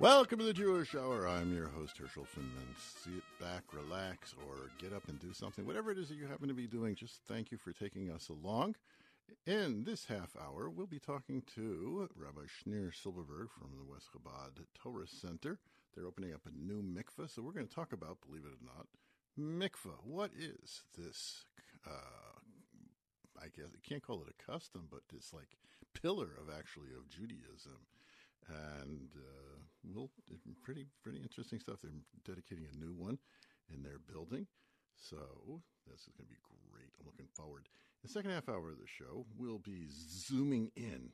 Welcome to the Jewish Hour. I'm your host, Herschel Finman. Sit back, relax, or get up and do something. Whatever it is that you happen to be doing, just thank you for taking us along. In this half hour, we'll be talking to Rabbi Schneur Silberberg from the West Chabad Torah Center. They're opening up a new mikveh, so we're going to talk about, believe it or not, mikveh. What is this? Uh, I guess you can't call it a custom, but this like pillar of actually of Judaism and uh, well, pretty pretty interesting stuff. They're dedicating a new one in their building, so this is going to be great. I'm looking forward. The second half hour of the show, we'll be zooming in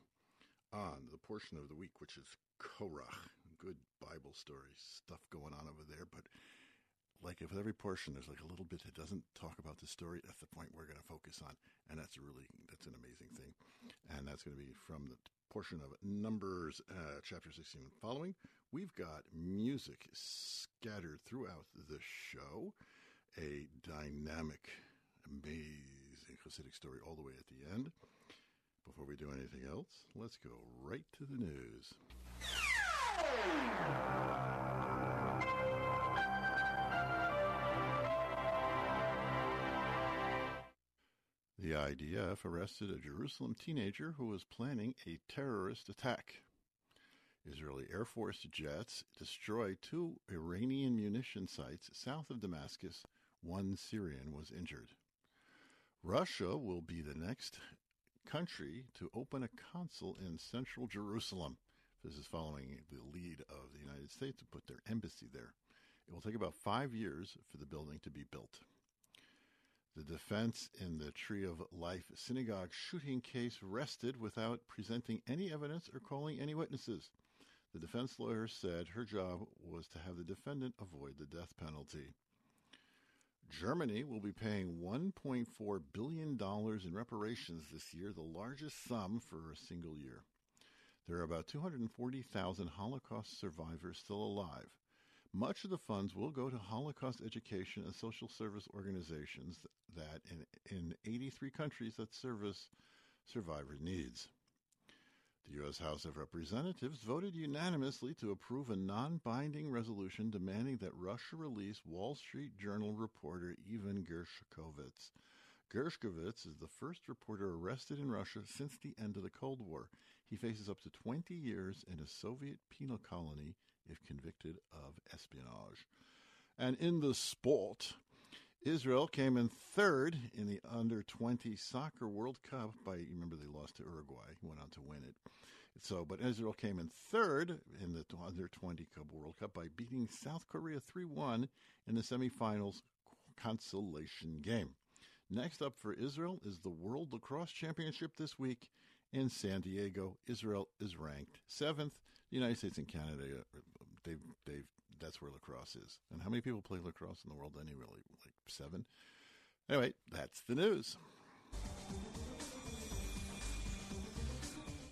on the portion of the week which is Korach. Good Bible story stuff going on over there, but like with every portion, there's like a little bit that doesn't talk about the story. That's the point we're going to focus on, and that's really that's an amazing thing, and that's going to be from the portion of Numbers, uh, chapter 16 and following. We've got music scattered throughout the show, a dynamic, amazing Hasidic story all the way at the end. Before we do anything else, let's go right to the news. The IDF arrested a Jerusalem teenager who was planning a terrorist attack. Israeli Air Force jets destroyed two Iranian munition sites south of Damascus. One Syrian was injured. Russia will be the next country to open a consul in central Jerusalem. This is following the lead of the United States to put their embassy there. It will take about five years for the building to be built. The defense in the Tree of Life synagogue shooting case rested without presenting any evidence or calling any witnesses. The defense lawyer said her job was to have the defendant avoid the death penalty. Germany will be paying $1.4 billion in reparations this year, the largest sum for a single year. There are about 240,000 Holocaust survivors still alive. Much of the funds will go to Holocaust education and social service organizations that in, in 83 countries that service survivor needs. The U.S. House of Representatives voted unanimously to approve a non binding resolution demanding that Russia release Wall Street Journal reporter Evan Gershkovich. Gershkovich is the first reporter arrested in Russia since the end of the Cold War. He faces up to 20 years in a Soviet penal colony if convicted of espionage. And in the sport, Israel came in third in the under 20 soccer World Cup by, you remember they lost to Uruguay, went on to win it. So, but Israel came in third in the under 20 Cup World Cup by beating South Korea 3 1 in the semifinals consolation game. Next up for Israel is the World Lacrosse Championship this week in San Diego. Israel is ranked seventh. The United States and Canada, they've, they've, that's where lacrosse is. And how many people play lacrosse in the world anyway? Like seven? Anyway, that's the news.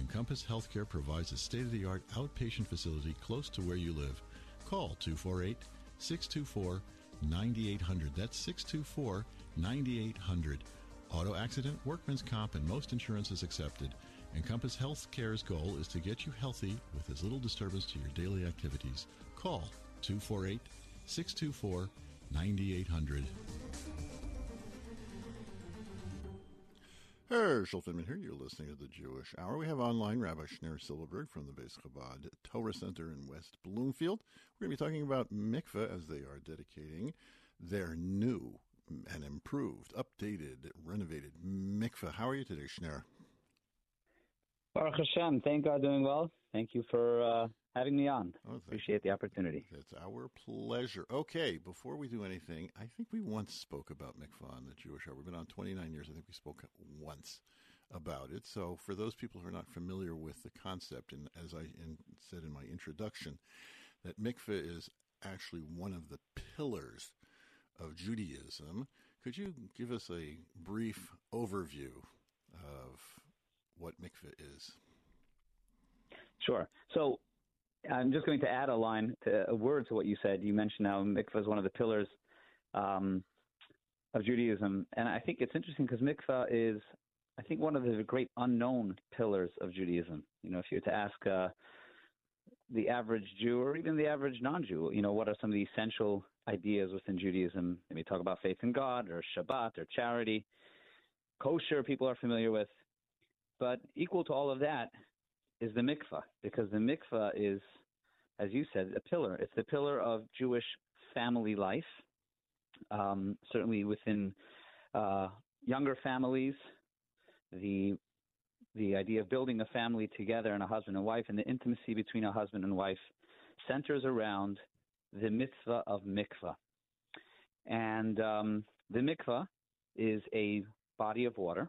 Encompass Healthcare provides a state of the art outpatient facility close to where you live. Call 248 624 9800. That's 624 9800. Auto accident, workman's comp, and most insurances accepted. Encompass Healthcare's goal is to get you healthy with as little disturbance to your daily activities. Call 248 624 9800. Herschel Finman here. You're listening to the Jewish Hour. We have online Rabbi Schneur Silberberg from the Beis Chabad Torah Center in West Bloomfield. We're going to be talking about mikveh as they are dedicating their new and improved, updated, renovated mikveh. How are you today, Schneur? Baruch Hashem. Thank God, doing well. Thank you for uh, having me on. Oh, Appreciate the opportunity. It's our pleasure. Okay, before we do anything, I think we once spoke about mikvah on the Jewish Hour. We've been on 29 years. I think we spoke once about it. So, for those people who are not familiar with the concept, and as I in, said in my introduction, that mikveh is actually one of the pillars of Judaism. Could you give us a brief overview of what mikveh is? Sure. So I'm just going to add a line to a word to what you said. You mentioned now mikvah is one of the pillars um, of Judaism, and I think it's interesting because mikvah is, I think, one of the great unknown pillars of Judaism. You know, if you were to ask uh, the average Jew or even the average non-Jew, you know, what are some of the essential ideas within Judaism? Maybe talk about faith in God or Shabbat or charity. Kosher, people are familiar with, but equal to all of that is the mikvah, because the mikvah is, as you said, a pillar. It's the pillar of Jewish family life. Um, certainly within uh, younger families, the the idea of building a family together and a husband and wife and the intimacy between a husband and wife centers around the mitzvah of mikvah. And um, the mikvah is a body of water.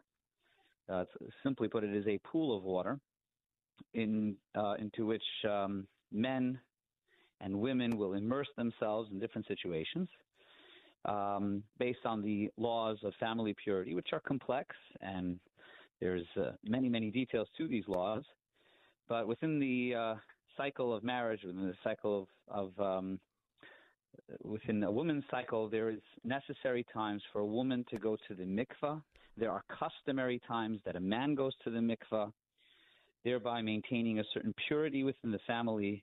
Uh, simply put, it is a pool of water in uh, into which um, men and women will immerse themselves in different situations um, based on the laws of family purity, which are complex and there's uh, many many details to these laws. But within the uh, cycle of marriage, within the cycle of, of um, within a woman's cycle, there is necessary times for a woman to go to the mikvah. There are customary times that a man goes to the mikvah thereby maintaining a certain purity within the family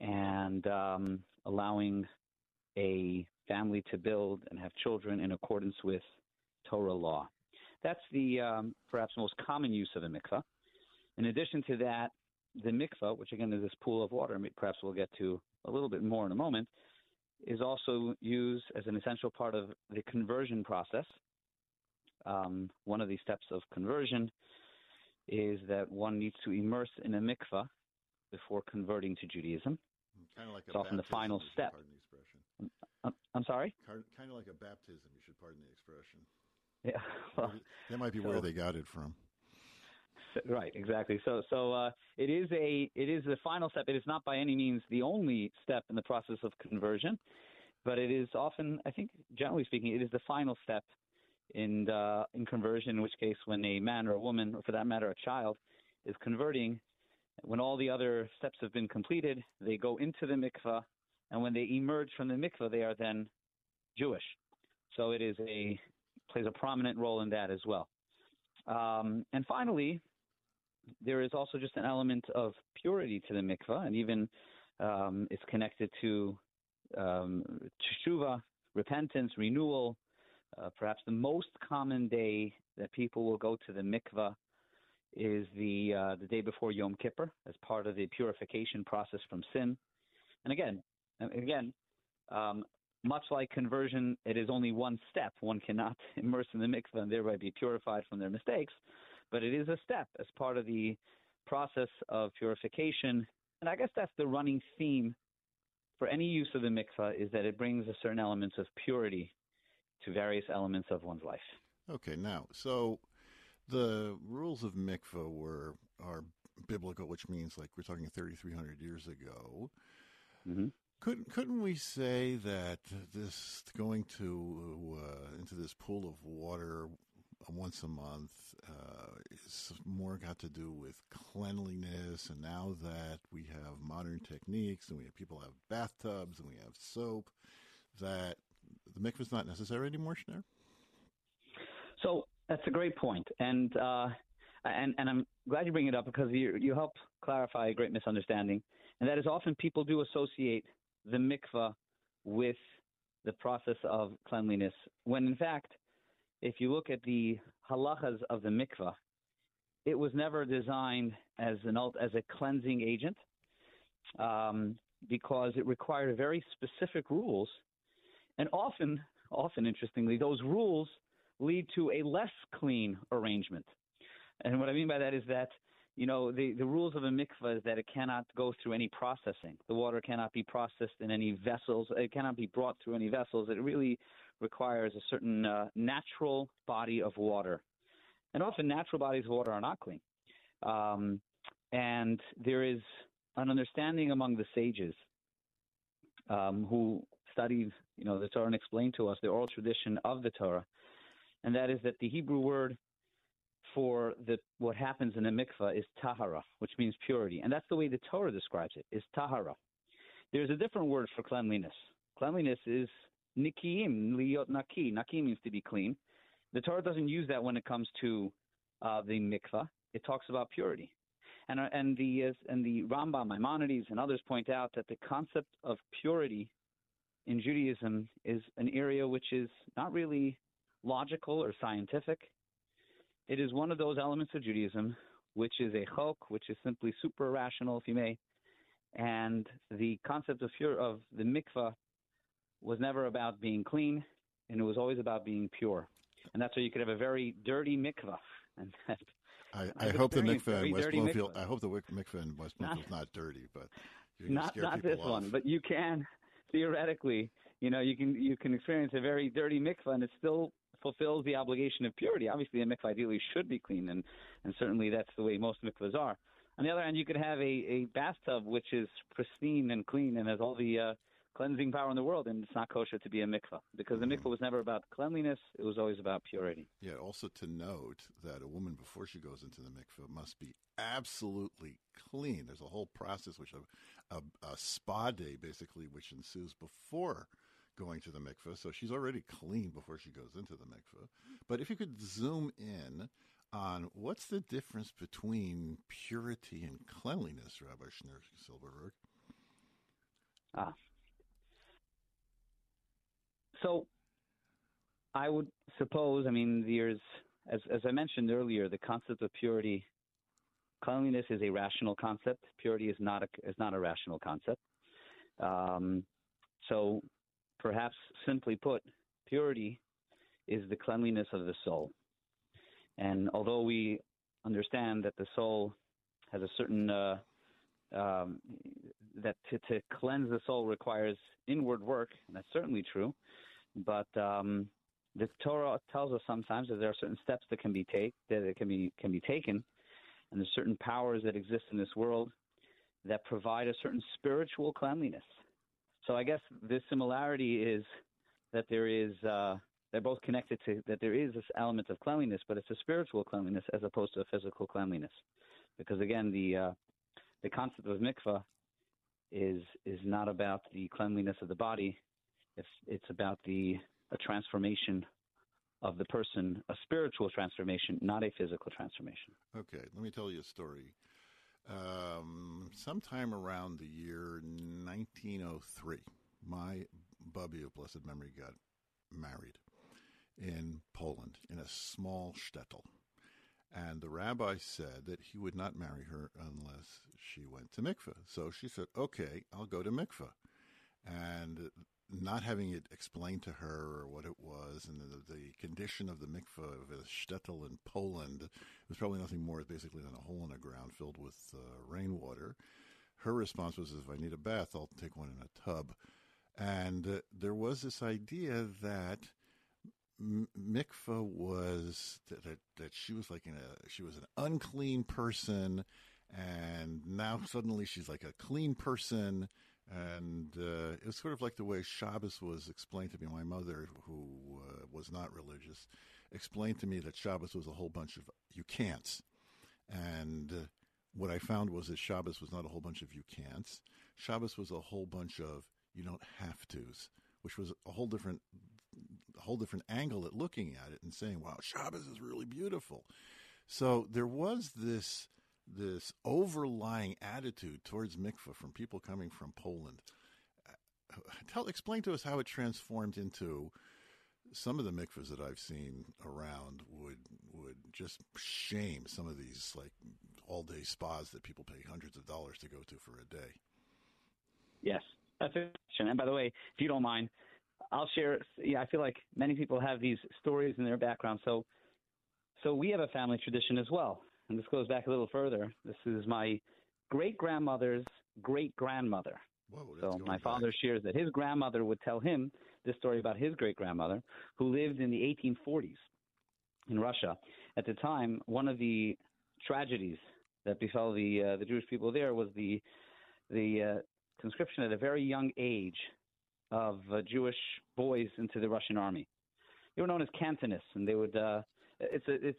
and um, allowing a family to build and have children in accordance with Torah law. That's the um, perhaps most common use of a mikvah. In addition to that, the mikvah, which again is this pool of water, perhaps we'll get to a little bit more in a moment, is also used as an essential part of the conversion process. Um, one of the steps of conversion is that one needs to immerse in a mikvah before converting to Judaism. Kind of like it's often the final step. The I'm, I'm sorry. Kind of like a baptism. You should pardon the expression. Yeah, well, that might be so, where they got it from. Right, exactly. So, so uh, it is a it is the final step. It is not by any means the only step in the process of conversion, but it is often, I think, generally speaking, it is the final step in in conversion, in which case when a man or a woman, or for that matter a child, is converting, when all the other steps have been completed, they go into the mikvah, and when they emerge from the mikvah, they are then Jewish. So it is a plays a prominent role in that as well. Um, and finally, there is also just an element of purity to the mikvah, and even um, it's connected to um, teshuva, repentance, renewal, uh, perhaps the most common day that people will go to the mikvah is the uh, the day before Yom Kippur as part of the purification process from sin. And again, again, um, much like conversion, it is only one step. One cannot immerse in the mikvah and thereby be purified from their mistakes, but it is a step as part of the process of purification. And I guess that's the running theme for any use of the mikvah is that it brings a certain elements of purity to various elements of one's life. Okay, now, so the rules of mikvah were are biblical, which means like we're talking 3,300 years ago. Mm-hmm. Couldn't couldn't we say that this going to uh, into this pool of water once a month uh, is more got to do with cleanliness, and now that we have modern techniques and we have people have bathtubs and we have soap, that the mikvah is not necessary anymore, Schneider? So that's a great point, and uh, and and I'm glad you bring it up because you you help clarify a great misunderstanding, and that is often people do associate the mikvah with the process of cleanliness, when in fact, if you look at the halachas of the mikvah, it was never designed as an as a cleansing agent, um, because it required very specific rules, and often, often interestingly, those rules lead to a less clean arrangement. And what I mean by that is that you know, the, the rules of a mikvah is that it cannot go through any processing. The water cannot be processed in any vessels. It cannot be brought through any vessels. It really requires a certain uh, natural body of water. And often natural bodies of water are not clean. Um, and there is an understanding among the sages um, who studied, you know, the Torah and explained to us the oral tradition of the Torah, and that is that the Hebrew word for the what happens in a mikvah is tahara, which means purity, and that's the way the Torah describes it: is tahara. There's a different word for cleanliness. Cleanliness is nikiim, liot naki. Naki means to be clean. The Torah doesn't use that when it comes to uh, the mikvah. It talks about purity, and uh, and the uh, and the Rambam, Maimonides, and others point out that the concept of purity in Judaism is an area which is not really logical or scientific. It is one of those elements of Judaism, which is a chok, which is simply super rational, if you may. And the concept of, pure, of the mikvah was never about being clean, and it was always about being pure. And that's why you could have a very dirty mikvah. And that, I, I hope the mikvah in West Bloomfield. Mikvah. I hope the mikvah in West Bloomfield is not dirty, but not not this off. one. But you can theoretically, you know, you can you can experience a very dirty mikvah, and it still fulfills the obligation of purity. Obviously, a mikvah ideally should be clean, and, and certainly that's the way most mikvahs are. On the other hand, you could have a, a bathtub which is pristine and clean and has all the uh, cleansing power in the world, and it's not kosher to be a mikvah because the mikvah was never about cleanliness; it was always about purity. Yeah. Also to note that a woman before she goes into the mikvah must be absolutely clean. There's a whole process, which a, a, a spa day basically, which ensues before going to the mikveh, so she's already clean before she goes into the mikveh. But if you could zoom in on what's the difference between purity and cleanliness, Rabbi Schneur Silberberg? Ah. So I would suppose, I mean, there's, as, as I mentioned earlier, the concept of purity, cleanliness is a rational concept. Purity is not a, is not a rational concept. Um, so Perhaps simply put, purity is the cleanliness of the soul. And although we understand that the soul has a certain uh, um, that to, to, cleanse the soul requires inward work, and that's certainly true. But um, the Torah tells us sometimes that there are certain steps that can be take that can be can be taken, and there's certain powers that exist in this world that provide a certain spiritual cleanliness. So I guess the similarity is that there is uh, they're both connected to that there is this element of cleanliness, but it's a spiritual cleanliness as opposed to a physical cleanliness, because again the uh, the concept of mikvah is is not about the cleanliness of the body, it's it's about the a transformation of the person, a spiritual transformation, not a physical transformation. Okay, let me tell you a story um, sometime around the year 1903, my Bubby of blessed memory got married in Poland in a small shtetl. And the rabbi said that he would not marry her unless she went to mikveh. So she said, okay, I'll go to mikveh. And not having it explained to her or what it was, and the, the condition of the mikveh of a shtetl in Poland was probably nothing more basically than a hole in the ground filled with uh, rainwater. Her response was, "If I need a bath, I'll take one in a tub." And uh, there was this idea that mikveh was that, that, she was like a she was an unclean person, and now suddenly she's like a clean person and uh, it was sort of like the way Shabbos was explained to me. My mother, who uh, was not religious, explained to me that Shabbos was a whole bunch of you can'ts. And uh, what I found was that Shabbos was not a whole bunch of you can'ts. Shabbos was a whole bunch of you don't have tos, which was a whole different, a whole different angle at looking at it and saying, "Wow, Shabbos is really beautiful." So there was this this overlying attitude towards mikveh from people coming from Poland. Uh, tell, explain to us how it transformed into some of the mikvahs that I've seen around would would just shame some of these like all day spas that people pay hundreds of dollars to go to for a day. Yes, that's a question. And by the way, if you don't mind, I'll share. Yeah, I feel like many people have these stories in their background. So, so we have a family tradition as well and this goes back a little further. This is my great grandmother's great grandmother. so my back. father shares that his grandmother would tell him this story about his great grandmother, who lived in the 1840s in Russia. At the time, one of the tragedies that befell the uh, the Jewish people there was the the uh, conscription at a very young age of uh, Jewish boys into the Russian army. They were known as cantonists, and they would. Uh, it's a, it's it's,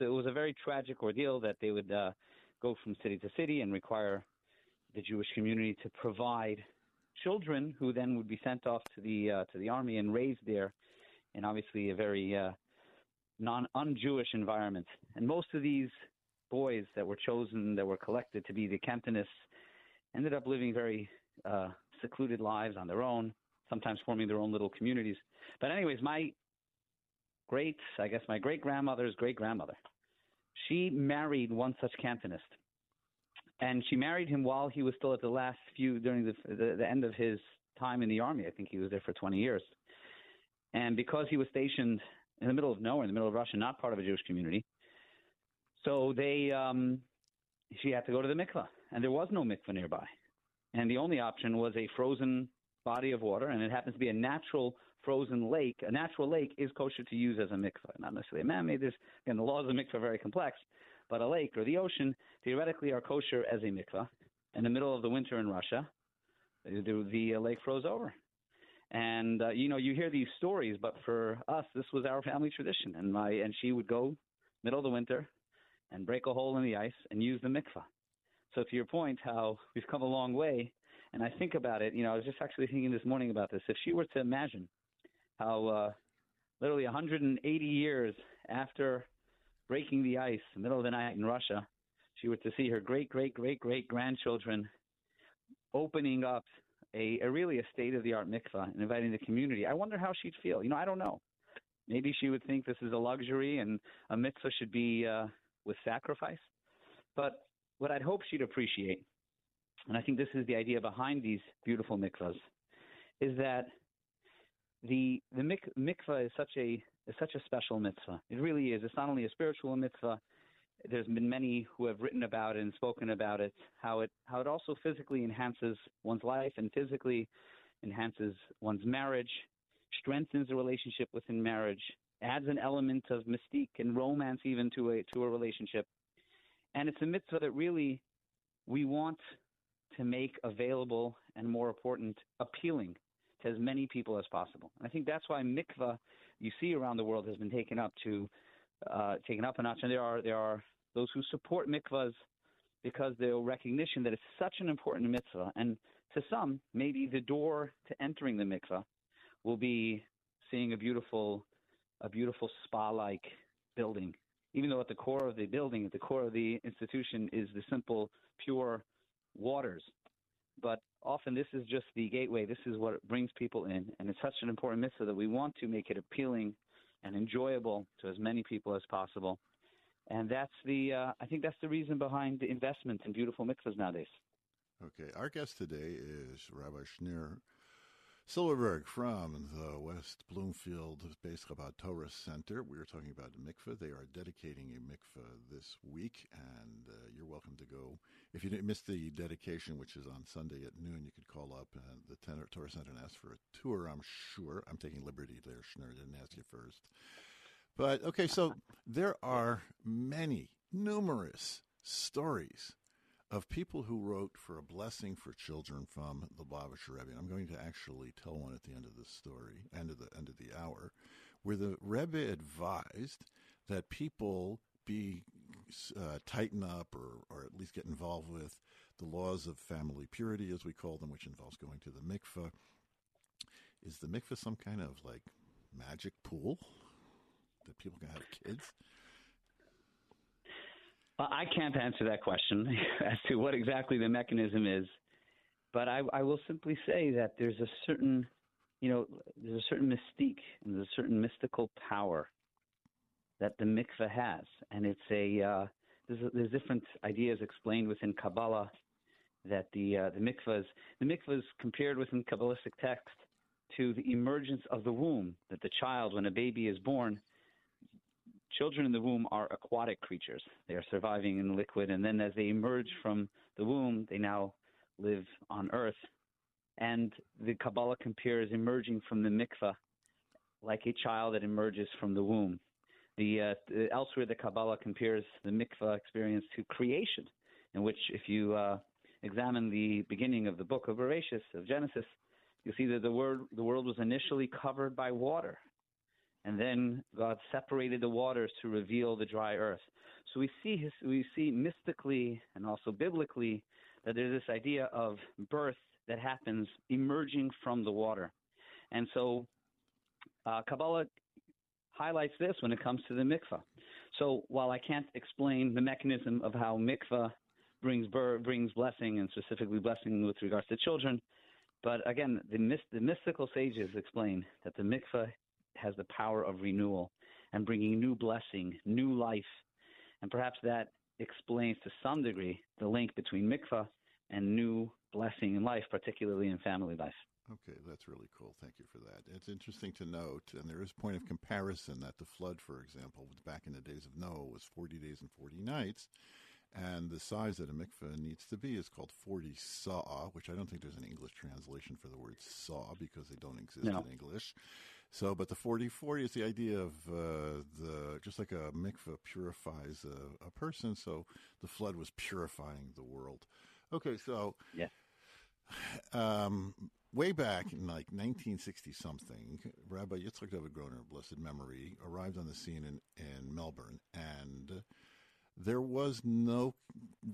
it was a very tragic ordeal that they would uh, go from city to city and require the Jewish community to provide children who then would be sent off to the uh, to the army and raised there in obviously a very uh, non un-Jewish environment. And most of these boys that were chosen, that were collected to be the cantonists, ended up living very uh, secluded lives on their own, sometimes forming their own little communities. But anyways, my great, I guess my great grandmother's great grandmother. She married one such cantonist. And she married him while he was still at the last few, during the, the, the end of his time in the army. I think he was there for 20 years. And because he was stationed in the middle of nowhere, in the middle of Russia, not part of a Jewish community, so they, um, she had to go to the mikvah, and there was no mikvah nearby. And the only option was a frozen body of water, and it happens to be a natural frozen lake, a natural lake is kosher to use as a mikveh, not necessarily a man-made. There's again the laws of mikveh are very complex, but a lake or the ocean theoretically are kosher as a mikveh. In the middle of the winter in Russia, the, the lake froze over, and uh, you know you hear these stories, but for us this was our family tradition, and my and she would go middle of the winter and break a hole in the ice and use the mikveh. So to your point, how we've come a long way, and I think about it, you know, I was just actually thinking this morning about this. If she were to imagine how uh, literally 180 years after breaking the ice middle of the night in Russia, she was to see her great, great, great, great grandchildren opening up a, a really a state of the art mikvah and inviting the community. I wonder how she'd feel. You know, I don't know. Maybe she would think this is a luxury and a mitzvah should be uh, with sacrifice. But what I'd hope she'd appreciate, and I think this is the idea behind these beautiful mikvahs, is that the the mik- mikvah is such a is such a special mitzvah. It really is. It's not only a spiritual mitzvah. There's been many who have written about it and spoken about it. How it how it also physically enhances one's life and physically enhances one's marriage, strengthens the relationship within marriage, adds an element of mystique and romance even to a to a relationship. And it's a mitzvah that really we want to make available and more important, appealing to as many people as possible. And I think that's why mikvah you see around the world has been taken up to uh, taken up a notch. And there are there are those who support mikvahs because their recognition that it's such an important mitzvah. And to some, maybe the door to entering the mikvah will be seeing a beautiful a beautiful spa-like building. Even though at the core of the building, at the core of the institution, is the simple, pure waters but often this is just the gateway. This is what brings people in, and it's such an important mitzvah that we want to make it appealing and enjoyable to as many people as possible. And that's the, uh, I think that's the reason behind the investment in beautiful mikvahs nowadays. Okay, our guest today is Rabbi Shneur Silberberg from the West Bloomfield based Chabad Torah Center. We are talking about mikveh. They are dedicating a mikveh this week, and uh, you're welcome to go. If you didn't miss the dedication, which is on Sunday at noon, you could call up uh, the Torah Center and ask for a tour. I'm sure. I'm taking liberty there. Schnurr didn't ask you first. But okay, so there are many, numerous stories of people who wrote for a blessing for children from the Lubavitcher Rebbe. And I'm going to actually tell one at the end of the story, end of the end of the hour, where the Rebbe advised that people be uh, tighten up or, or at least get involved with the laws of family purity, as we call them, which involves going to the mikveh. Is the mikveh some kind of like magic pool that people can have kids? I can't answer that question as to what exactly the mechanism is, but I, I, will simply say that there's a certain, you know, there's a certain mystique and there's a certain mystical power that the mikveh has, and it's a uh, there's, there's different ideas explained within Kabbalah that the uh, the mikvahs the mikvahs compared within Kabbalistic text to the emergence of the womb that the child when a baby is born children in the womb are aquatic creatures. They are surviving in liquid, and then as they emerge from the womb, they now live on earth. And the Kabbalah compares emerging from the mikvah like a child that emerges from the womb. The, uh, elsewhere, the Kabbalah compares the mikvah experience to creation, in which, if you uh, examine the beginning of the book of Bereshit, of Genesis, you'll see that the, word, the world was initially covered by water, and then God separated the waters to reveal the dry earth. So we see his, we see mystically and also biblically that there's this idea of birth that happens emerging from the water, and so uh, Kabbalah highlights this when it comes to the mikvah. So while I can't explain the mechanism of how mikvah brings brings blessing and specifically blessing with regards to children, but again, the, the mystical sages explain that the mikvah has the power of renewal and bringing new blessing, new life. And perhaps that explains to some degree the link between mikvah and new blessing in life, particularly in family life. Okay, that's really cool. Thank you for that. It's interesting to note, and there is a point of comparison that the flood, for example, back in the days of Noah, was 40 days and 40 nights. And the size that a mikveh needs to be is called 40 saw, which I don't think there's an English translation for the word saw because they don't exist no. in English. So, but the 40 40 is the idea of uh, the just like a mikveh purifies a, a, person, so the flood was purifying the world. Okay, so yeah. Um, way back in like 1960 something, Rabbi Yitzchak David Groner, blessed memory, arrived on the scene in, in Melbourne, and there was no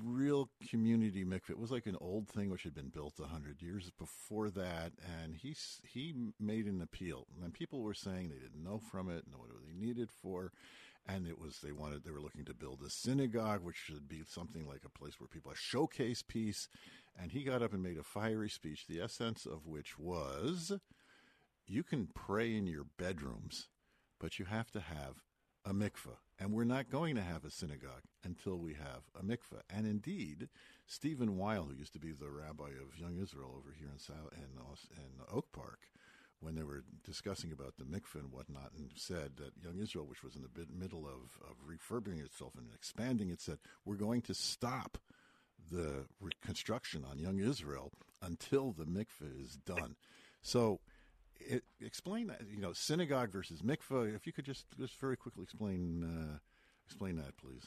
real community mikveh. It was like an old thing which had been built hundred years before that, and he he made an appeal, and people were saying they didn't know from it, know what they needed for, and it was they wanted they were looking to build a synagogue, which should be something like a place where people a showcase piece, and he got up and made a fiery speech, the essence of which was, you can pray in your bedrooms, but you have to have a mikveh. And we're not going to have a synagogue until we have a mikveh. And indeed, Steven Weil, who used to be the rabbi of Young Israel over here in, South, in, in Oak Park, when they were discussing about the mikveh and whatnot, and said that Young Israel, which was in the middle of, of refurbishing itself and expanding, it said, we're going to stop the reconstruction on Young Israel until the mikveh is done. So it, explain that. You know, synagogue versus mikveh. If you could just just very quickly explain uh, explain that, please.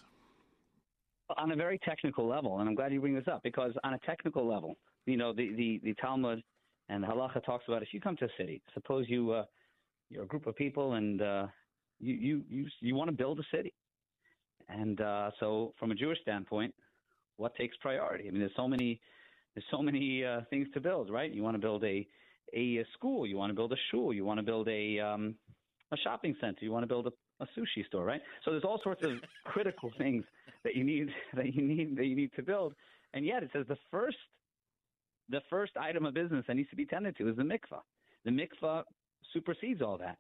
On a very technical level, and I'm glad you bring this up because on a technical level, you know, the the, the Talmud and Halacha talks about if you come to a city, suppose you uh, you're a group of people and uh, you you you you want to build a city, and uh, so from a Jewish standpoint, what takes priority? I mean, there's so many there's so many uh, things to build, right? You want to build a a school, you want to build a shul, you want to build a um, a shopping center, you want to build a, a sushi store, right? So there's all sorts of critical things that you need that you need that you need to build, and yet it says the first the first item of business that needs to be tended to is the mikvah. The mikvah supersedes all that,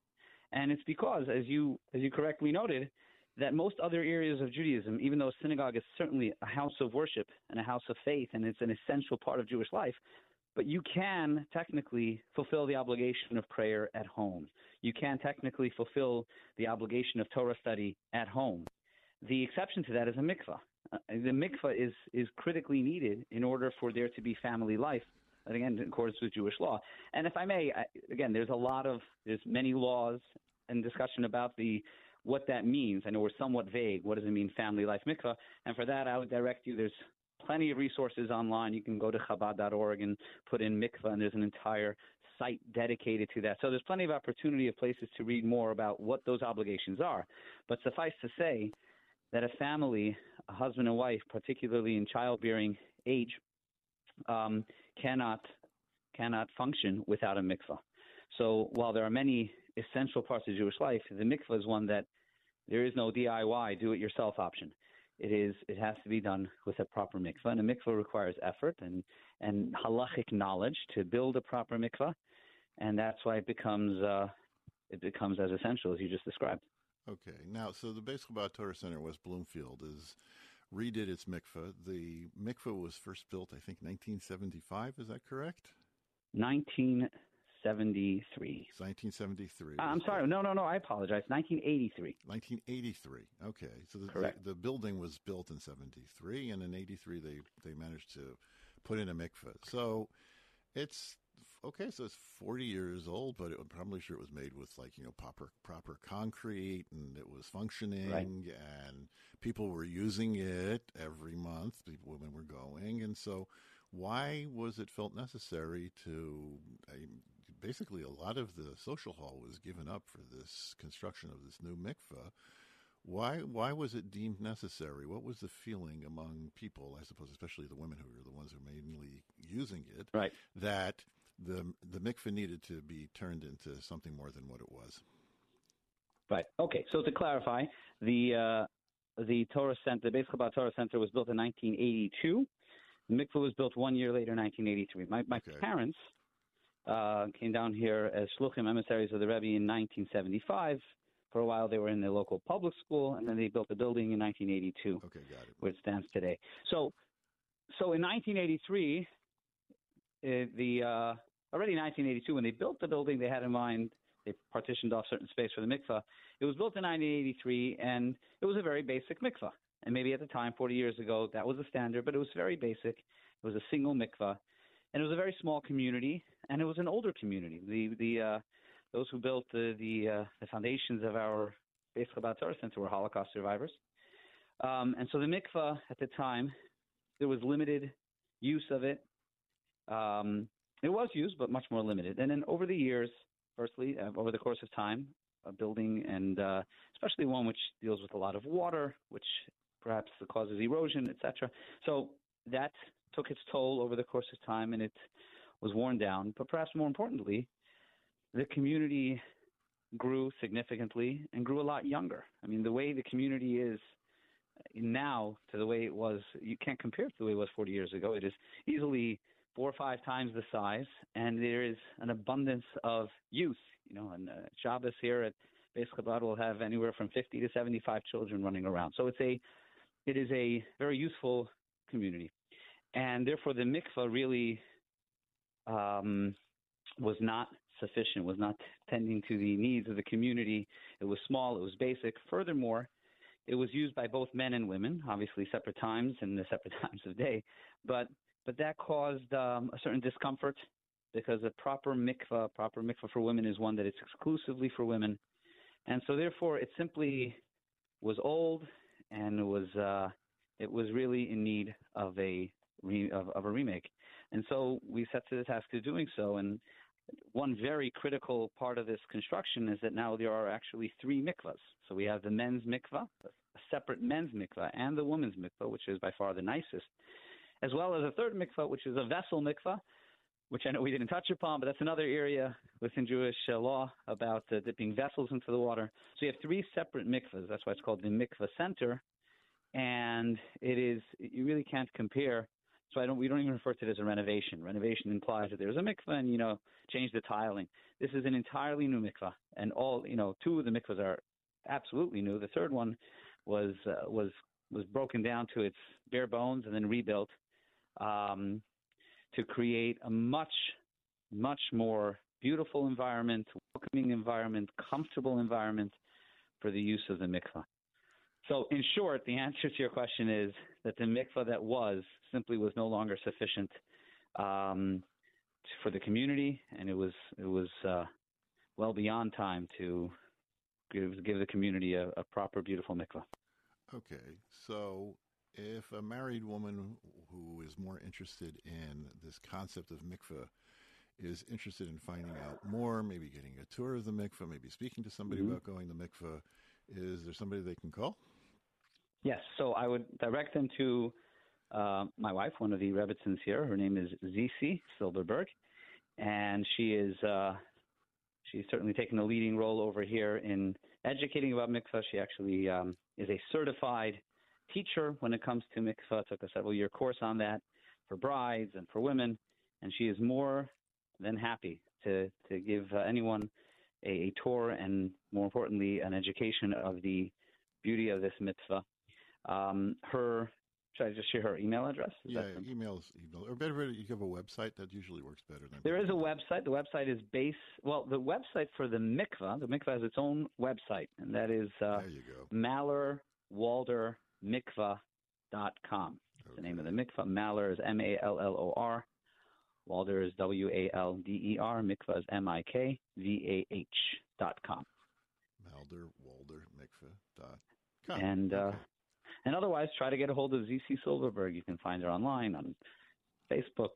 and it's because, as you as you correctly noted, that most other areas of Judaism, even though a synagogue is certainly a house of worship and a house of faith, and it's an essential part of Jewish life, but you can technically fulfill the obligation of prayer at home. You can technically fulfill the obligation of Torah study at home. The exception to that is a mikvah. Uh, the mikvah is is critically needed in order for there to be family life. And again, in accordance with Jewish law. And if I may, I, again, there's a lot of there's many laws and discussion about the what that means. I know we're somewhat vague. What does it mean, family life mikvah? And for that, I would direct you. There's plenty of resources online. You can go to Chabad.org and put in mikvah, and there's an entire site dedicated to that. So there's plenty of opportunity of places to read more about what those obligations are. But suffice to say that a family, a husband and wife, particularly in childbearing age, um, cannot cannot function without a mikvah. So while there are many essential parts of Jewish life, the mikvah is one that there is no DIY, do it yourself option. It is it has to be done with a proper mikvah, and a mikvah requires effort and and halachic knowledge to build a proper mikvah, and that's why it becomes uh, it becomes as essential as you just described. Okay, now so the Beis Chabad Torah Center West Bloomfield is redid its mikvah. The mikvah was first built, I think, 1975. Is that correct? 19 1973. 1973. Uh, I'm sorry. No, no, no. I apologize. 1983. 1983. Okay. So the, Correct. The, the, building was built in 73, and in 83 they, they managed to put in a mikveh. So it's okay. So it's 40 years old, but it, I'm probably sure it was made with like, you know, proper, proper concrete and it was functioning right. and people were using it every month. People, women were going. And so, why was it felt necessary to basically a lot of the social hall was given up for this construction of this new mikveh. Why why was it deemed necessary? What was the feeling among people, I suppose, especially the women who are the ones who are mainly using it, right. that the the mikveh needed to be turned into something more than what it was? Right. Okay. So to clarify, the uh, the Torah Center, the Beis Chabad Torah Center, was built in 1982. The mikveh was built one year later, 1983. My my okay. parents uh, came down here as shluchim emissaries of the Rebbe in 1975. For a while, they were in the local public school, and then they built the building in 1982, okay, got it. where it stands today. So, so in 1983, uh, the uh, already in 1982, when they built the building, they had in mind they partitioned off certain space for the mikvah. It was built in 1983, and it was a very basic mikvah. And maybe at the time, 40 years ago, that was the standard, but it was very basic. It was a single mikvah and it was a very small community, and it was an older community. The the uh, those who built the the, uh, the foundations of our Beis Chabad Torah Center were Holocaust survivors, um, and so the mikvah at the time there was limited use of it. Um, it was used, but much more limited. And then over the years, firstly, uh, over the course of time, a building and uh, especially one which deals with a lot of water, which perhaps causes erosion, etc. So that took its toll over the course of time and it was worn down. But perhaps more importantly, the community grew significantly and grew a lot younger. I mean, the way the community is now to the way it was, you can't compare it to the way it was 40 years ago. It is easily four or five times the size, and there is an abundance of youth. You know, and uh, Shabbos here at Beis Chabad will have anywhere from 50 to 75 children running around. So it's a, it is a very useful community and therefore the mikvah really um, was not sufficient, was not tending to the needs of the community. It was small, it was basic. Furthermore, it was used by both men and women, obviously separate times and the separate times of day, but but that caused um, a certain discomfort because a proper mikvah, proper mikvah for women is one that is exclusively for women, and so therefore it simply was old and was uh, it was really in need of a re, of, of a remake. And so we set to the task of doing so. And one very critical part of this construction is that now there are actually three mikvahs. So we have the men's mikvah, a separate men's mikvah, and the women's mikvah, which is by far the nicest, as well as a third mikvah, which is a vessel mikvah, which I know we didn't touch upon, but that's another area within Jewish uh, law about uh, dipping vessels into the water. So you have three separate mikvahs. That's why it's called the mikvah center. And it is, you really can't compare so I don't we don't even refer to it as a renovation. Renovation implies that there's a mikvah and you know change the tiling. This is an entirely new mikvah, and all you know two of the mikvahs are absolutely new. The third one was uh, was was broken down to its bare bones and then rebuilt. Um, to create a much, much more beautiful environment, welcoming environment, comfortable environment for the use of the mikvah. So, in short, the answer to your question is that the mikvah that was simply was no longer sufficient um, for the community, and it was it was uh, well beyond time to give, give the community a, a proper, beautiful mikvah. Okay, so if a married woman who is more interested in this concept of mikvah is interested in finding out more, maybe getting a tour of the mikvah, maybe speaking to somebody Mhm. about going to the mikveh, is there somebody they can call? Yes, so I would direct them to uh, my wife, one of the Rebbitzins here. Her name is Zizi Silberberg, and she is uh, she's certainly taken a leading role over here in educating about mikvah. She actually um, is a certified teacher when it comes to mikvah. Took a several year course on that for brides and for women, and she is more than happy to to give uh, anyone a, a tour and more importantly an education of the beauty of this mitzvah. Um, her should I just share her email address? Is yeah, emails, email, or better, you have a website that usually works better than. There is a website. The website is base. Well, the website for the mikvah, the mikvah has its own website, and that is uh, There you go. mallerwaldermikvah.com. That's the name of the mikvah. Maller is M A L L O R. Walder is W A L D E R. Mikvah is M I K V A H dot com. Malder Walder Mikveh dot com. And uh, Okay. And otherwise, try to get a hold of ZC Silberberg. You can find her online on Facebook,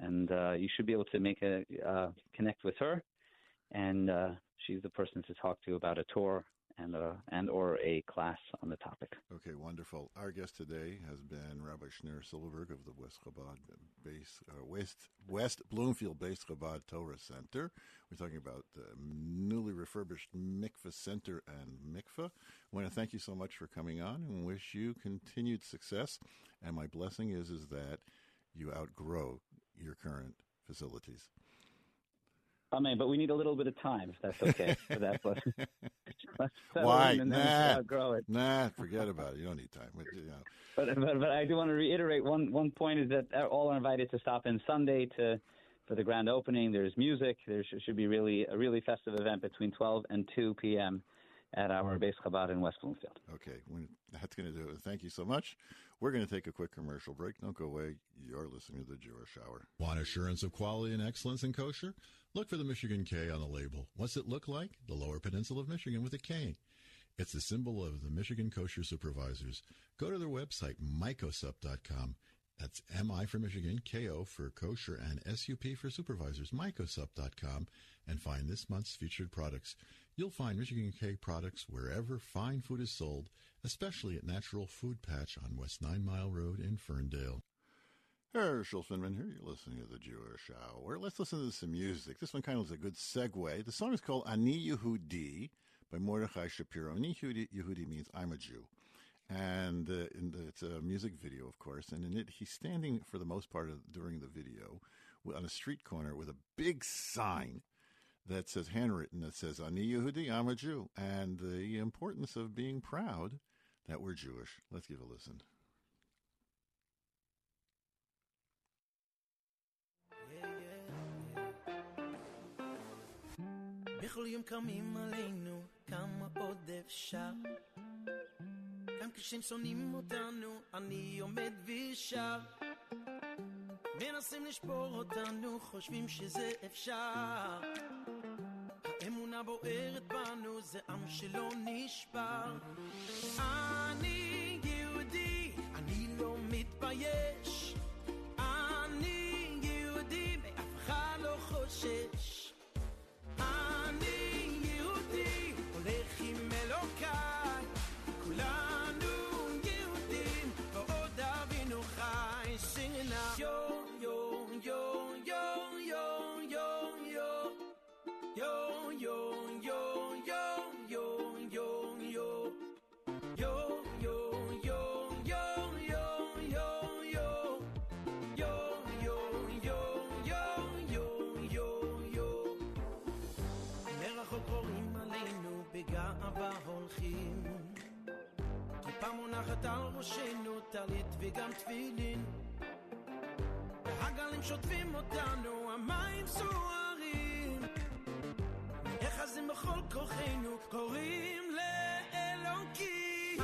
and uh, you should be able to make a uh, connect with her. And uh, she's the person to talk to about a tour and uh, and or a class on the topic. Okay, wonderful. Our guest today has been Rabbi Schneur Silberberg of the West Chabad base, uh, West West Bloomfield Bais Chabad Torah Center. We're talking about the newly refurbished Mikveh Center and Mikveh. I want to thank you so much for coming on and wish you continued success. And my blessing is is that you outgrow your current facilities. Amen. But we need a little bit of time, if that's okay, for that blessing. Why? Nah. outgrow it. Nah, forget about it. You don't need time. But, you know, But, but but I do want to reiterate one one point is that all are invited to stop in Sunday to for the grand opening. There's music. There should, should be really a really festive event between 12 and 2 p.m. at our Bais Chabad in West Bloomfield. Okay, that's going to do it. Thank you so much. We're going to take a quick commercial break. Don't go away. You're listening to the Jewish Hour. Want assurance of quality and excellence in kosher? Look for the Michigan K on the label. What's it look like? The Lower Peninsula of Michigan with a K. It's the symbol of the Michigan Kosher Supervisors. Go to their website, mycosup.com. That's MI for Michigan, KO for kosher, and SUP for supervisors, mycosup.com, and find this month's featured products. You'll find Michigan K products wherever fine food is sold, especially at Natural Food Patch on West Nine Mile Road in Ferndale. Herschel Finman here. You're listening to the Jewish Hour. Let's listen to some music. This one kind of is a good segue. The song is called Ani Yehudi by Mordechai Shapiro. Ani Yehudi, means I'm a Jew. And uh, the, it's a music video, of course. And in it, he's standing for the most part of, during the video on a street corner with a big sign that says, handwritten, that says, Ani Yehudi, I'm a Jew. And the importance of being proud that we're Jewish. Let's give a listen. בכל יום קמים עלינו, כמה עוד אפשר? גם כשהם שונאים אותנו, אני עומד ושר. מנסים לשבור אותנו, חושבים שזה אפשר. האמונה בוערת בנו, זה עם שלא נשבר. אני יהודי, אני לא מתבייש. מונחת על ראשנו טלית וגם תפילין הגלים שוטפים אותנו, המים סוערים. נאחזים בכל כוחנו, קוראים לאלוקים.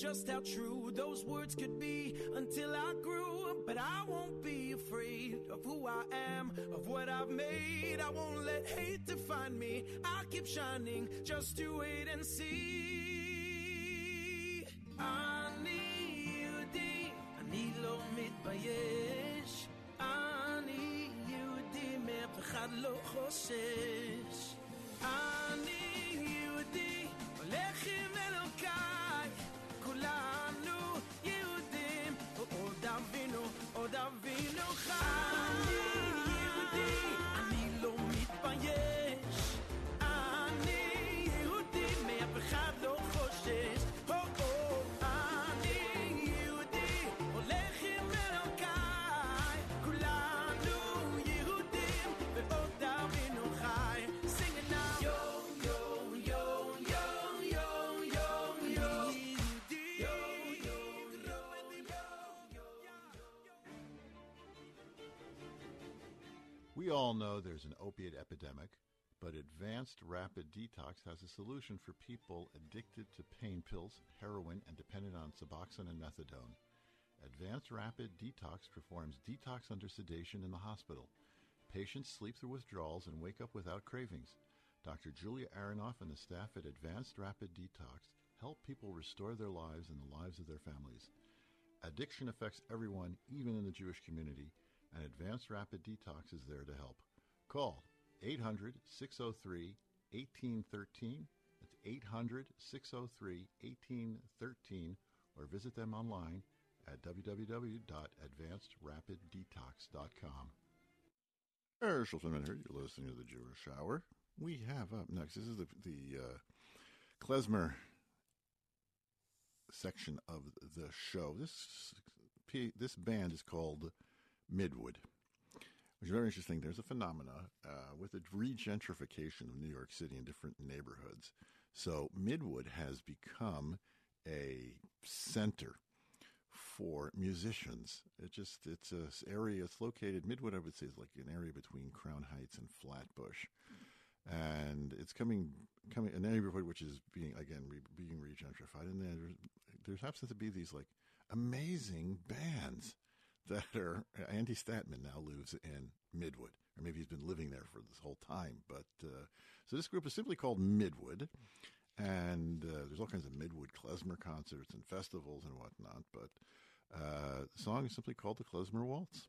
just how true those words could be until I grew. But I won't be afraid of who I am, of what I've made. I won't let hate define me. I'll keep shining just to wait and see. אני יהודי, אני לא מתבייש. אני יהודי, מאף אחד לא חושש. אני יהודי, הולך עם אלוקיי. כולנו יהודים, עוד אבינו, עוד אבינו חי. We all know there's an opiate epidemic, but Advanced Rapid Detox has a solution for people addicted to pain pills, heroin, and dependent on Suboxone and Methadone. Advanced Rapid Detox performs detox under sedation in the hospital. Patients sleep through withdrawals and wake up without cravings. Dr. Julia Aronoff and the staff at Advanced Rapid Detox help people restore their lives and the lives of their families. Addiction affects everyone, even in the Jewish community, and Advanced Rapid Detox is there to help. Call 800 603 1813. That's 800 603 1813, or visit them online at www.advancedrapiddetox.com. Finman here. You're listening to the Jewish Hour. We have up next. This is the the uh, klezmer section of the show. This this band is called Midwood, which is very interesting. There's a phenomena uh, with the regentrification of New York City in different neighborhoods. So Midwood has become a center for musicians. It just it's a area. It's located Midwood. I would say is like an area between Crown Heights and Flatbush, and it's coming coming a neighborhood which is being again re, being regentrified. And there there happens to be these like amazing bands that are Andy Statman now lives in Midwood, or maybe he's been living there for this whole time. But uh, so this group is simply called Midwood, and uh, there's all kinds of Midwood klezmer concerts and festivals and whatnot. But uh, the song is simply called the Klezmer Waltz.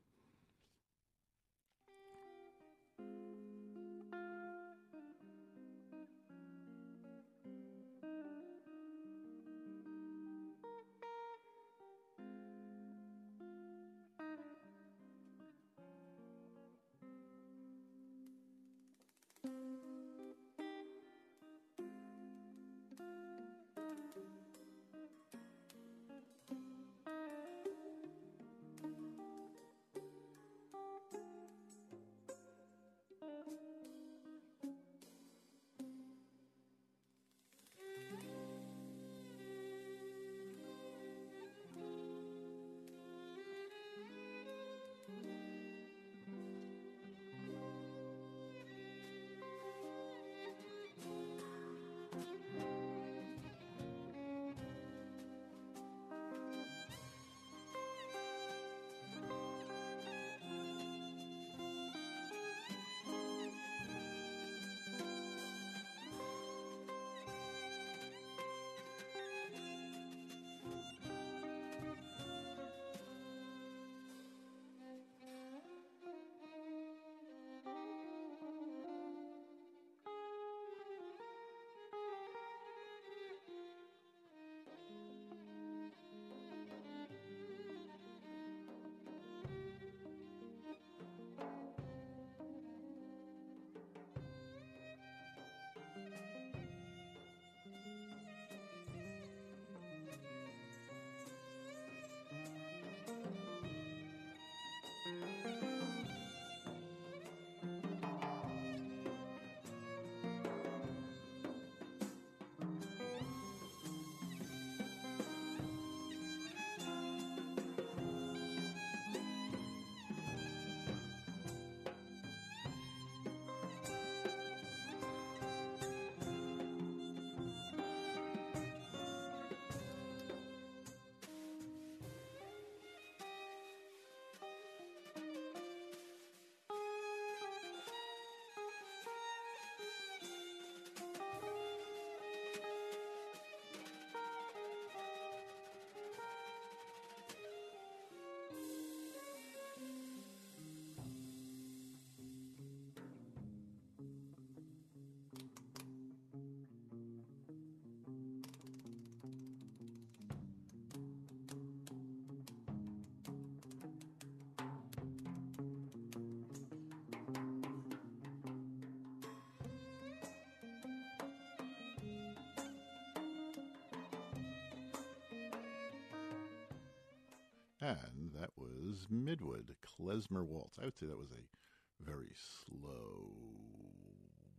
And that was Midwood, Klezmer Waltz. I would say that was a very slow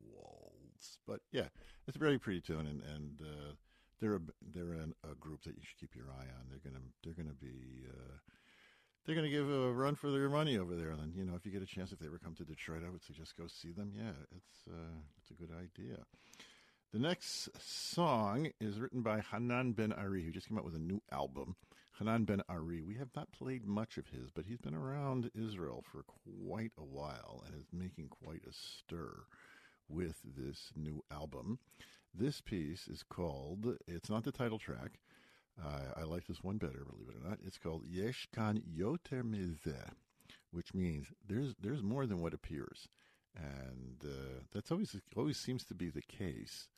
waltz. But yeah, it's a very pretty tune, and, and uh, they're a, they're an, a group that you should keep your eye on. They're gonna they're gonna be uh, they're gonna give a run for their money over there. And you know, if you get a chance, if they ever come to Detroit, I would suggest go see them. Yeah, it's uh, it's a good idea. The next song is written by Hanan Ben Ari, who just came out with a new album. Hanan Ben Ari. We have not played much of his, but he's been around Israel for quite a while and is making quite a stir with this new album. This piece is called, it's not the title track. Uh, I like this one better, believe it or not. It's called Yesh Kan Yoter Mizeh, which means there's, there's more than what appears. And uh, that's always always seems to be the case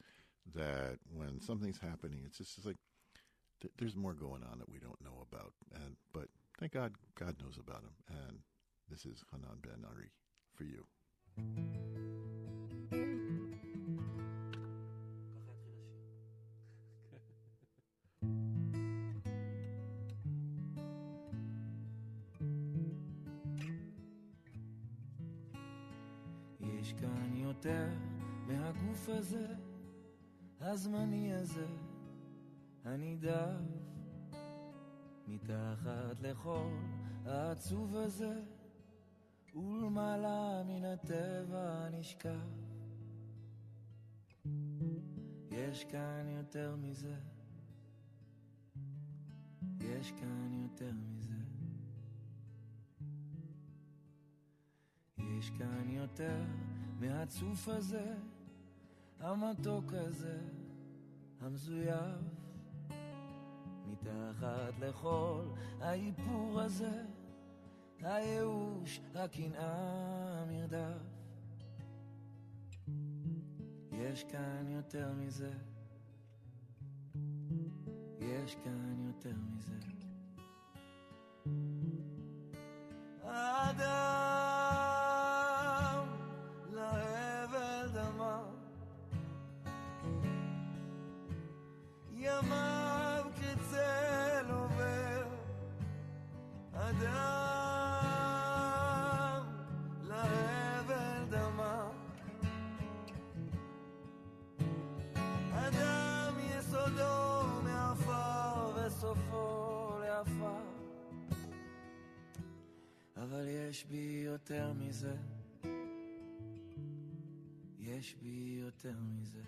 that when something's happening, it's just it's like th- there's more going on that we don't know about. And but thank God, God knows about him. And this is Hanan Ben Ari for you. יש כאן יותר מהגוף הזה, הזמני הזה, הנידף, מתחת לכל העצוב הזה, ולמעלה מן הטבע נשכב. יש כאן יותר מזה, יש כאן יותר מזה. יש כאן יותר מהצוף הזה, המתוק הזה, המזויף. מתחת לכל האיפור הזה, הייאוש, הקנאה, המרדף. יש כאן יותר מזה, יש כאן יותר מזה. אדם יש בי יותר מזה, יש בי יותר מזה.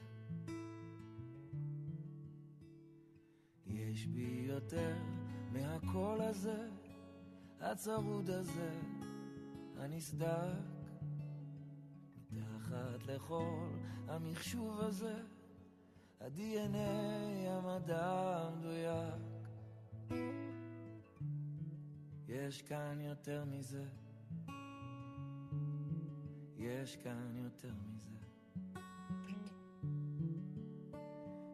יש בי יותר מהקול הזה, הצרוד הזה, הנסדק. מתחת לכל המחשוב הזה, ה-DNA המדע המדויק. יש כאן יותר מזה, יש כאן יותר מזה.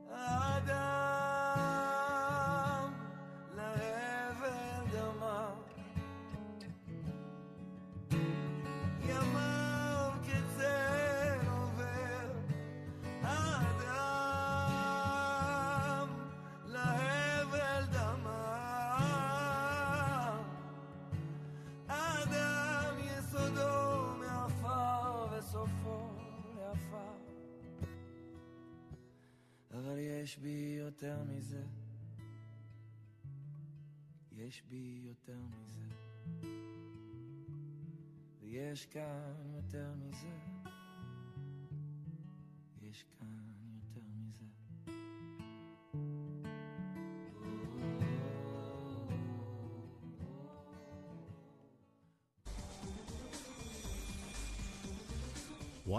אדם יש בי יותר מזה, יש בי יותר מזה, ויש כאן יותר מזה,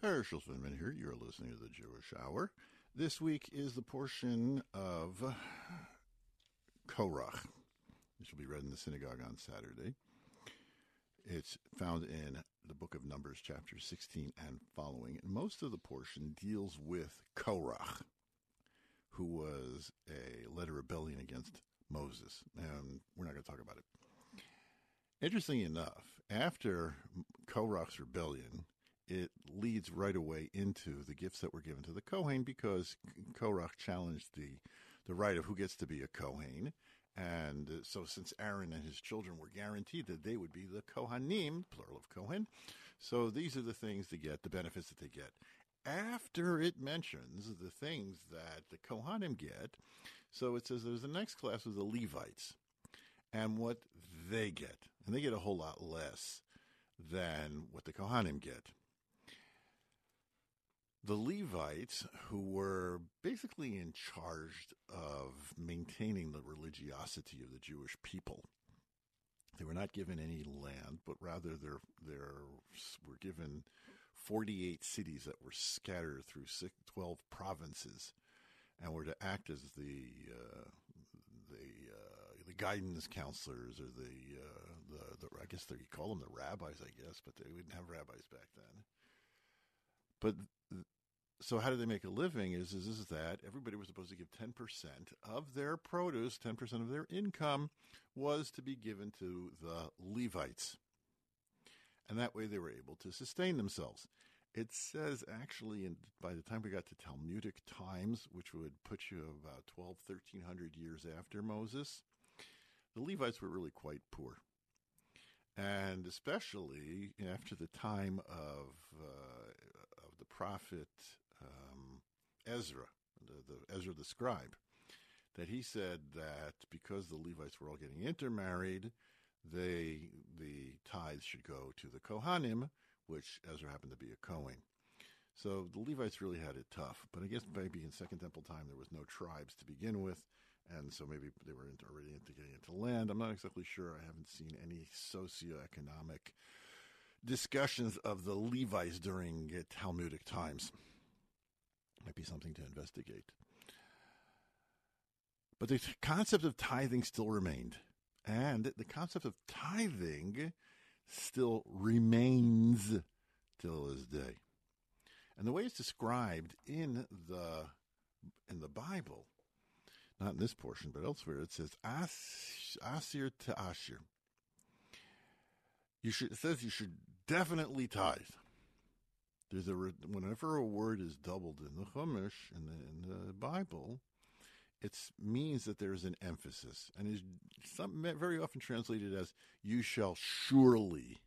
Herschel Finman here. You're listening to the Jewish Hour. This week is the portion of Korach, which will be read in the synagogue on Saturday. It's found in the book of Numbers, chapter 16 and following. And most of the portion deals with Korach, who was a led a rebellion against Moses. And we're not going to talk about it. Interestingly enough, after Korach's rebellion, it leads right away into the gifts that were given to the Kohen because Korach challenged the, the right of who gets to be a Kohen. And so, since Aaron and his children were guaranteed that they would be the Kohanim, plural of Kohen, so these are the things they get, the benefits that they get. After it mentions the things that the Kohanim get, so it says there's the next class of the Levites and what they get. And they get a whole lot less than what the Kohanim get the Levites, who were basically in charge of maintaining the religiosity of the Jewish people, they were not given any land, but rather they were given 48 cities that were scattered through six, 12 provinces and were to act as the uh, the uh, the guidance counselors or the, uh, the the I guess they call them the rabbis I guess but they didn't have rabbis back then. But so how did they make a living is, is, is that everybody was supposed to give 10% of their produce, 10% of their income was to be given to the Levites. And that way they were able to sustain themselves. It says actually, in, by the time we got to Talmudic times, which would put you about 12, 1300 years after Moses, the Levites were really quite poor. And especially after the time of, uh, of the prophet um, Ezra, the, the Ezra the scribe, that he said that because the Levites were all getting intermarried, they the tithes should go to the Kohanim, which Ezra happened to be a Kohen. So the Levites really had it tough. But I guess maybe in Second Temple time there was no tribes to begin with, and so maybe they were already into getting into land. I'm not exactly sure. I haven't seen any socioeconomic discussions of the Levites during Talmudic times. Might be something to investigate. But the concept of tithing still remained. And the concept of tithing still remains till this day. And the way it's described in the in the Bible, not in this portion, but elsewhere, it says asir to asir. You should it says you should definitely tithe. There's a whenever a word is doubled in the Chumash in the in the Bible, it means that there's an emphasis, and is some, very often translated as "you shall surely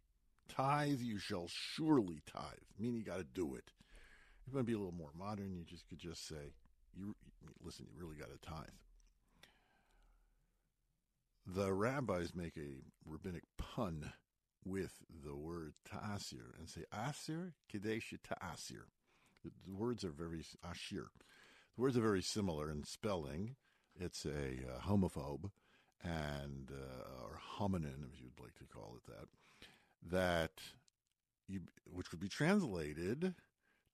tithe." You shall surely tithe, meaning you got to do it. If you want to be a little more modern, you just could just say, "You listen, you really got to tithe." The rabbis make a rabbinic pun with the word ta'asir and say asir kadesh ta'asir. The, words are very ashir. The words are very similar in spelling. It's a uh, homophobe and uh, or hominin, if you'd like to call it that. That you, which would be translated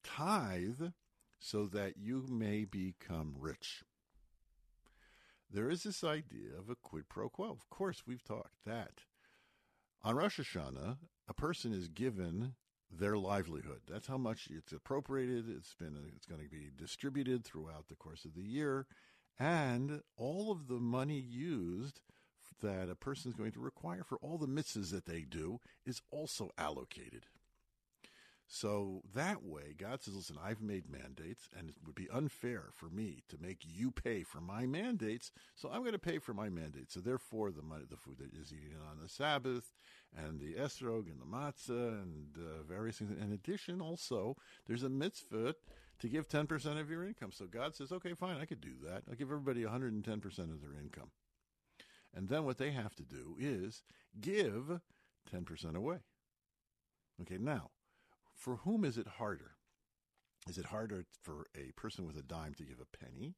tithe, so that you may become rich. There is this idea of a quid pro quo. Of course, we've talked that on Rosh Hashanah, a person is given their livelihood. That's how much it's appropriated. It's been it's going to be distributed throughout the course of the year, and all of the money used that a person is going to require for all the mitzvahs that they do is also allocated. So that way, God says, listen, I've made mandates, and it would be unfair for me to make you pay for my mandates. So I'm going to pay for my mandates. So therefore, the money, the food that is eaten on the Sabbath, and the esrog, and the matzah, and uh, various things. In addition, also, there's a mitzvah to give 10% of your income. So God says, okay, fine, I could do that. I'll give everybody 110% of their income. And then what they have to do is give 10% away. Okay, now, for whom is it harder? Is it harder for a person with a dime to give a penny?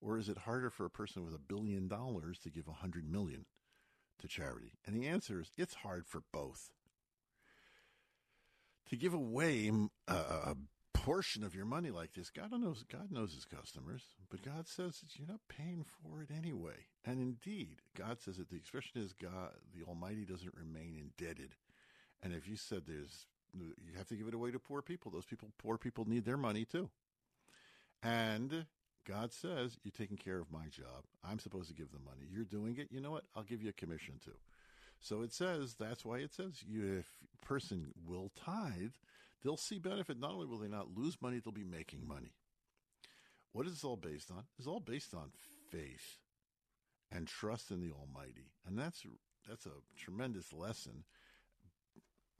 Or is it harder for a person with a billion dollars to give a hundred million to charity? And the answer is it's hard for both. To give away a, a portion of your money like this, God knows God knows his customers, but God says that you're not paying for it anyway. And indeed, God says that the expression is God the Almighty doesn't remain indebted. And if you said there's you have to give it away to poor people. Those people, poor people, need their money too. And God says, You're taking care of my job. I'm supposed to give the money. You're doing it. You know what? I'll give you a commission too. So it says, that's why it says, you, if person will tithe, they'll see benefit. Not only will they not lose money, they'll be making money. What is this all based on? It's all based on faith and trust in the Almighty. And that's that's a tremendous lesson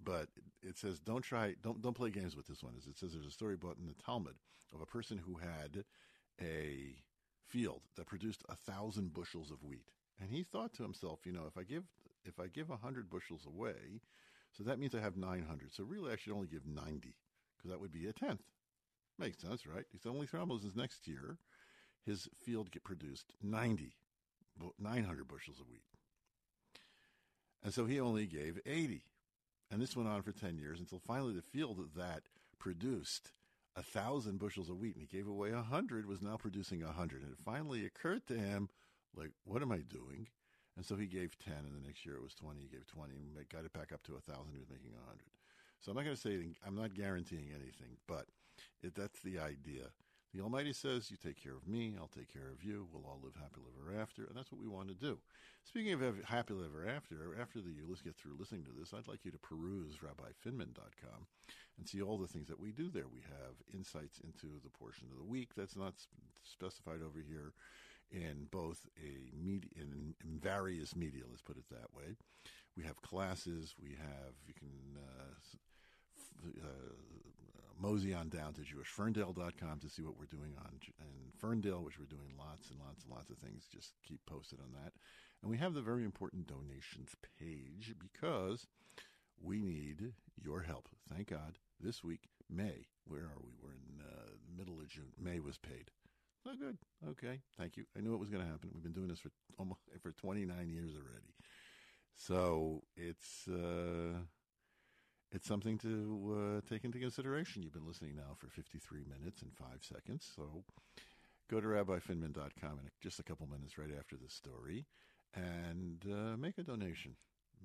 but it says don't try don't don't play games with this one. As it says, there's a story about in the Talmud of a person who had a field that produced a thousand bushels of wheat, and he thought to himself, you know, if I give if I give a hundred bushels away, so that means I have nine hundred. So really, I should only give ninety because that would be a tenth. Makes sense, right? His only problem is next year, his field get produced 90, 900 bushels of wheat. And so he only gave 80. And this went on for 10 years until finally the field that produced a thousand bushels of wheat and he gave away a hundred was now producing a hundred. And it finally occurred to him, like, what am I doing? And so he gave 10, and the next year it was 20. He gave 20 and got it back up to a thousand. He was making a hundred. So I'm not going to say, I'm not guaranteeing anything, but it, that's the idea. The Almighty says, You take care of me, I'll take care of you, we'll all live happily ever after, and that's what we want to do. Speaking of happily ever after, after the, you let's get through listening to this, I'd like you to peruse rabbifinman.com and see all the things that we do there. We have insights into the portion of the week that's not specified over here in both a media, in, in various media, let's put it that way. We have classes, we have, you can uh, uh, mosey on down to jewishferndale.com to see what we're doing on in Ferndale, which we're doing lots and lots and lots of things. Just keep posted on that. And we have the very important donations page because we need your help. Thank God. This week, May, where are we? We're in uh, the middle of June. May was paid. Oh, good. Okay. Thank you. I knew it was going to happen. We've been doing this for almost for 29 years already. So it's. Uh, it's something to uh, take into consideration. You've been listening now for 53 minutes and five seconds. So go to rabbifinman.com in just a couple minutes right after this story and uh, make a donation.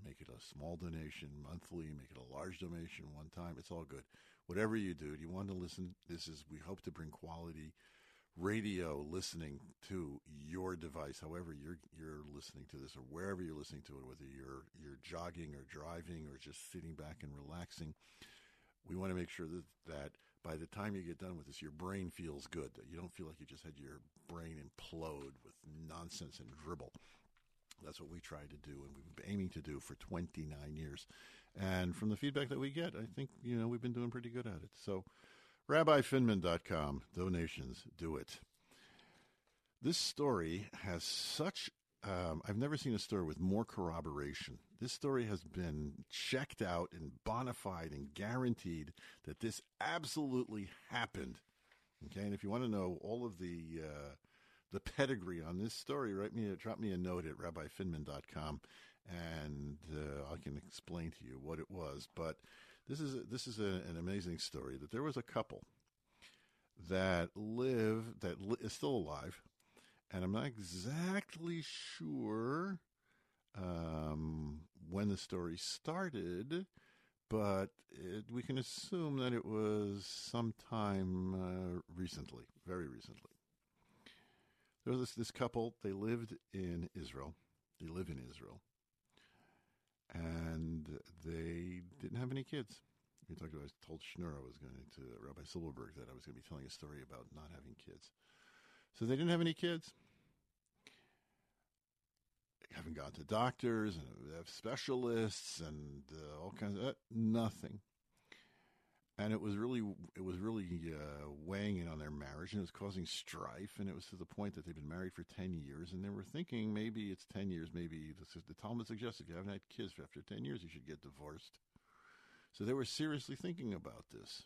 Make it a small donation monthly, make it a large donation one time. It's all good. Whatever you do, do you want to listen? This is, we hope to bring quality radio listening to your device, however you're you're listening to this, or wherever you're listening to it, whether you're you're jogging or driving or just sitting back and relaxing, we want to make sure that that by the time you get done with this, your brain feels good. That you don't feel like you just had your brain implode with nonsense and dribble. That's what we try to do, and we've been aiming to do for 29 years. And from the feedback that we get, I think you know we've been doing pretty good at it. So RabbiFinman.com. Donations, do it. This story has such, um, I've never seen a story with more corroboration. This story has been checked out and bona fide and guaranteed that this absolutely happened. Okay, and if you want to know all of the uh, the pedigree on this story, write me, a, drop me a note at rabbifinman.com, and uh, I can explain to you what it was. But this is this is a, an amazing story that there was a couple that live that li- is still alive, and I'm not exactly sure um, when the story started, but it, we can assume that it was sometime uh, recently, very recently. There was this, this couple. They lived in Israel. They live in Israel and they didn't have any kids. We talked about, I told Schnur I was going to, Rabbi Silberberg, that I was going to be telling a story about not having kids. So they didn't have any kids. They haven't gone to doctors and have specialists and uh, all kinds of uh, nothing. And it was really it was really uh, weighing in on their marriage, and it was causing strife. And it was to the point that they'd been married for ten years, and they were thinking maybe it's ten years. Maybe the, the Talmud suggests if you haven't had kids after ten years, you should get divorced. So they were seriously thinking about this,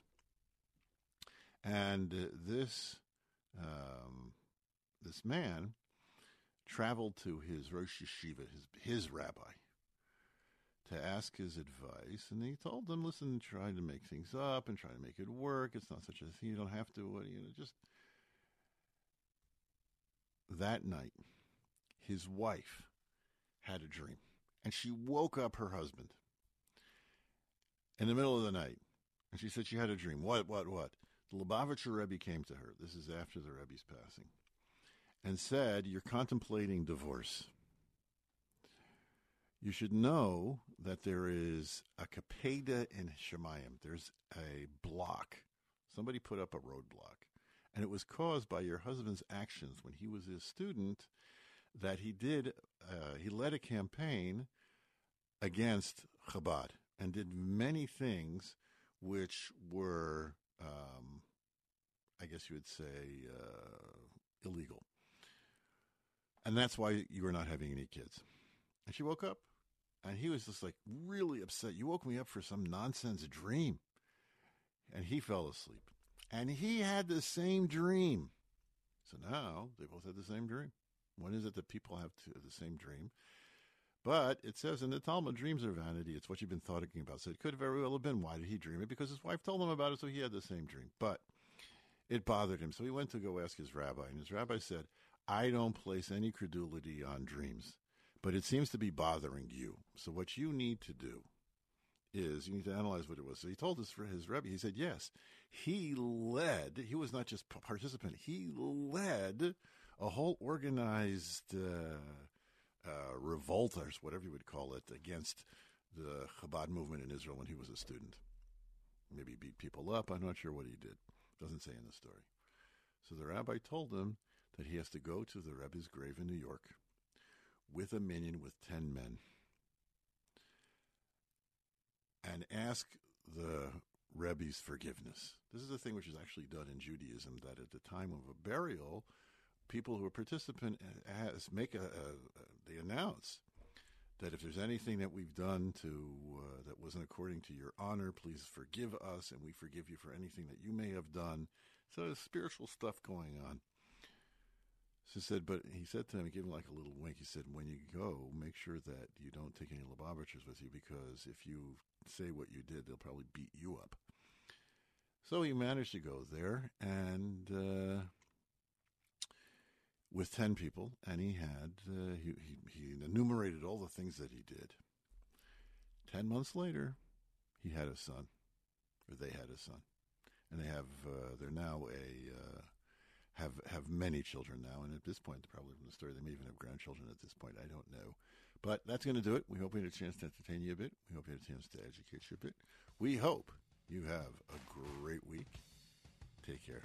and uh, this um, this man traveled to his Rosh Yeshiva, his his rabbi, to ask his advice, and he told them, "Listen, try to make things up and try to make it work. It's not such a thing. You don't have to. You know, just." That night, his wife had a dream, and she woke up her husband in the middle of the night, and she said she had a dream. What? What? What? The Lubavitcher Rebbe came to her. This is after the Rebbe's passing, and said, "You're contemplating divorce." You should know that there is a kapeda in Shemayim. There's a block. Somebody put up a roadblock. And it was caused by your husband's actions when he was a student that he did, uh, he led a campaign against Chabad and did many things which were, um, I guess you would say, uh, illegal. And that's why you are not having any kids. And she woke up and he was just like really upset. You woke me up for some nonsense dream. And he fell asleep. And he had the same dream. So now they both had the same dream. When is it that people have to, the same dream? But it says in the Talmud, dreams are vanity. It's what you've been thinking about. So it could very well have been why did he dream it? Because his wife told him about it, so he had the same dream. But it bothered him. So he went to go ask his rabbi. And his rabbi said, I don't place any credulity on dreams but it seems to be bothering you. So what you need to do is you need to analyze what it was. So he told us for his Rebbe, he said, yes, he led, he was not just a participant, he led a whole organized uh, uh, revolt, or whatever you would call it, against the Chabad movement in Israel when he was a student. Maybe beat people up. I'm not sure what he did. Doesn't say in the story. So the rabbi told him that he has to go to the Rebbe's grave in New York with a minyan with 10 men and ask the Rebbe's forgiveness. This is a thing which is actually done in Judaism that at the time of a burial, people who are participant as make a, a, a they announce that if there's anything that we've done to uh, that wasn't according to your honor, please forgive us, and we forgive you for anything that you may have done. So there's spiritual stuff going on. So he said, but he said to him, he gave him like a little wink. He said, when you go, make sure that you don't take any Lubavitchers with you because if you say what you did, they'll probably beat you up. So he managed to go there and uh, with 10 people, and he had, uh, he, he, he enumerated all the things that he did. 10 months later, he had a son, or they had a son. And they have, uh, they're now a, uh, have have many children now, and at this point, probably from the story, they may even have grandchildren at this point. I don't know, but that's going to do it. We hope we had a chance to entertain you a bit. We hope you had a chance to educate you a bit. We hope you have a great week. Take care.